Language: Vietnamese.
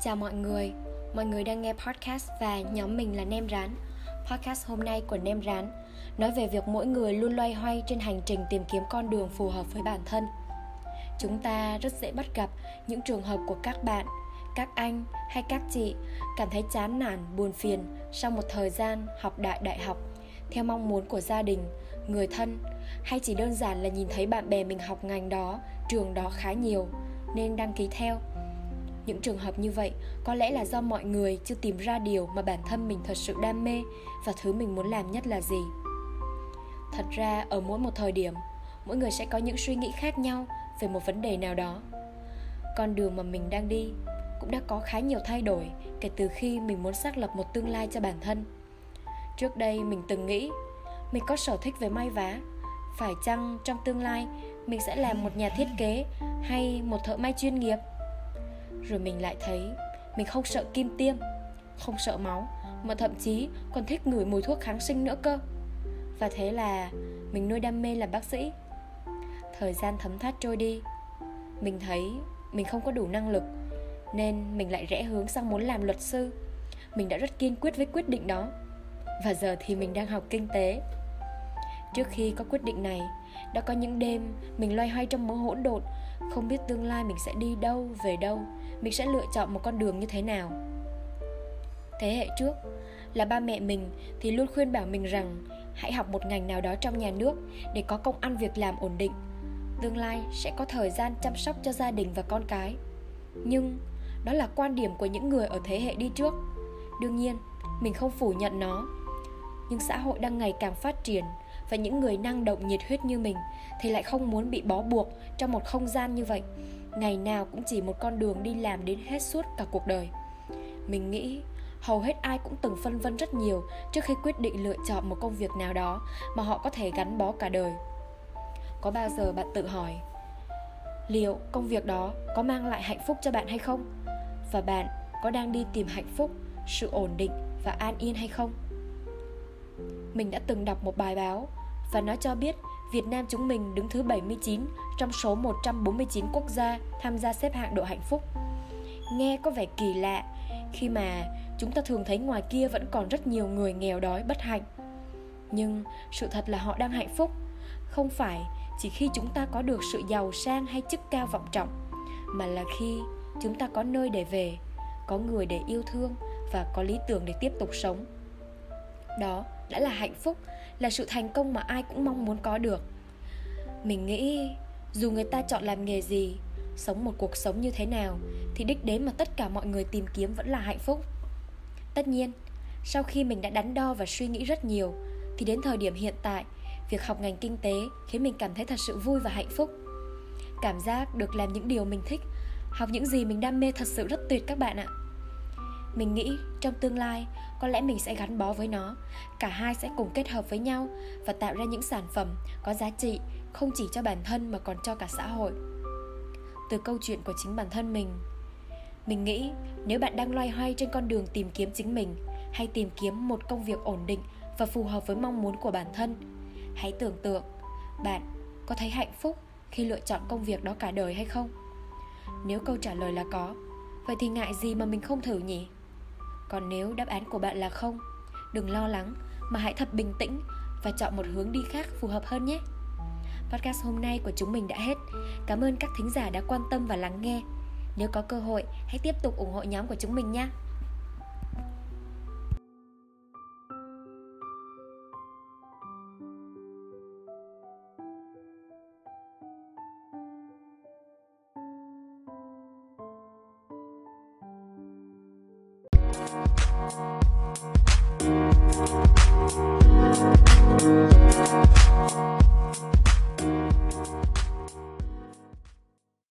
Chào mọi người, mọi người đang nghe podcast và nhóm mình là Nem Rán. Podcast hôm nay của Nem Rán nói về việc mỗi người luôn loay hoay trên hành trình tìm kiếm con đường phù hợp với bản thân. Chúng ta rất dễ bắt gặp những trường hợp của các bạn, các anh hay các chị cảm thấy chán nản, buồn phiền sau một thời gian học đại đại học theo mong muốn của gia đình, người thân hay chỉ đơn giản là nhìn thấy bạn bè mình học ngành đó, trường đó khá nhiều nên đăng ký theo những trường hợp như vậy có lẽ là do mọi người chưa tìm ra điều mà bản thân mình thật sự đam mê và thứ mình muốn làm nhất là gì. Thật ra, ở mỗi một thời điểm, mỗi người sẽ có những suy nghĩ khác nhau về một vấn đề nào đó. Con đường mà mình đang đi cũng đã có khá nhiều thay đổi kể từ khi mình muốn xác lập một tương lai cho bản thân. Trước đây, mình từng nghĩ mình có sở thích về may vá. Phải chăng trong tương lai, mình sẽ làm một nhà thiết kế hay một thợ may chuyên nghiệp? Rồi mình lại thấy mình không sợ kim tiêm, không sợ máu, mà thậm chí còn thích ngửi mùi thuốc kháng sinh nữa cơ. Và thế là mình nuôi đam mê làm bác sĩ. Thời gian thấm thoát trôi đi, mình thấy mình không có đủ năng lực, nên mình lại rẽ hướng sang muốn làm luật sư. Mình đã rất kiên quyết với quyết định đó. Và giờ thì mình đang học kinh tế. Trước khi có quyết định này, đã có những đêm mình loay hoay trong mớ hỗn độn, không biết tương lai mình sẽ đi đâu, về đâu mình sẽ lựa chọn một con đường như thế nào? Thế hệ trước, là ba mẹ mình thì luôn khuyên bảo mình rằng hãy học một ngành nào đó trong nhà nước để có công ăn việc làm ổn định. Tương lai sẽ có thời gian chăm sóc cho gia đình và con cái. Nhưng đó là quan điểm của những người ở thế hệ đi trước. Đương nhiên, mình không phủ nhận nó. Nhưng xã hội đang ngày càng phát triển và những người năng động nhiệt huyết như mình thì lại không muốn bị bó buộc trong một không gian như vậy ngày nào cũng chỉ một con đường đi làm đến hết suốt cả cuộc đời. Mình nghĩ, hầu hết ai cũng từng phân vân rất nhiều trước khi quyết định lựa chọn một công việc nào đó mà họ có thể gắn bó cả đời. Có bao giờ bạn tự hỏi, liệu công việc đó có mang lại hạnh phúc cho bạn hay không? Và bạn có đang đi tìm hạnh phúc, sự ổn định và an yên hay không? Mình đã từng đọc một bài báo và nó cho biết Việt Nam chúng mình đứng thứ 79 trong số 149 quốc gia tham gia xếp hạng độ hạnh phúc. Nghe có vẻ kỳ lạ khi mà chúng ta thường thấy ngoài kia vẫn còn rất nhiều người nghèo đói bất hạnh. Nhưng sự thật là họ đang hạnh phúc, không phải chỉ khi chúng ta có được sự giàu sang hay chức cao vọng trọng, mà là khi chúng ta có nơi để về, có người để yêu thương và có lý tưởng để tiếp tục sống. Đó đã là hạnh phúc là sự thành công mà ai cũng mong muốn có được. Mình nghĩ, dù người ta chọn làm nghề gì, sống một cuộc sống như thế nào, thì đích đến mà tất cả mọi người tìm kiếm vẫn là hạnh phúc. Tất nhiên, sau khi mình đã đắn đo và suy nghĩ rất nhiều, thì đến thời điểm hiện tại, việc học ngành kinh tế khiến mình cảm thấy thật sự vui và hạnh phúc. Cảm giác được làm những điều mình thích, học những gì mình đam mê thật sự rất tuyệt các bạn ạ mình nghĩ trong tương lai, có lẽ mình sẽ gắn bó với nó. Cả hai sẽ cùng kết hợp với nhau và tạo ra những sản phẩm có giá trị không chỉ cho bản thân mà còn cho cả xã hội. Từ câu chuyện của chính bản thân mình mình nghĩ nếu bạn đang loay hoay trên con đường tìm kiếm chính mình hay tìm kiếm một công việc ổn định và phù hợp với mong muốn của bản thân, hãy tưởng tượng bạn có thấy hạnh phúc khi lựa chọn công việc đó cả đời hay không. Nếu câu trả lời là có, vậy thì ngại gì mà mình không thử nhỉ? Còn nếu đáp án của bạn là không, đừng lo lắng, mà hãy thật bình tĩnh và chọn một hướng đi khác phù hợp hơn nhé. Podcast hôm nay của chúng mình đã hết. Cảm ơn các thính giả đã quan tâm và lắng nghe. Nếu có cơ hội, hãy tiếp tục ủng hộ nhóm của chúng mình nhé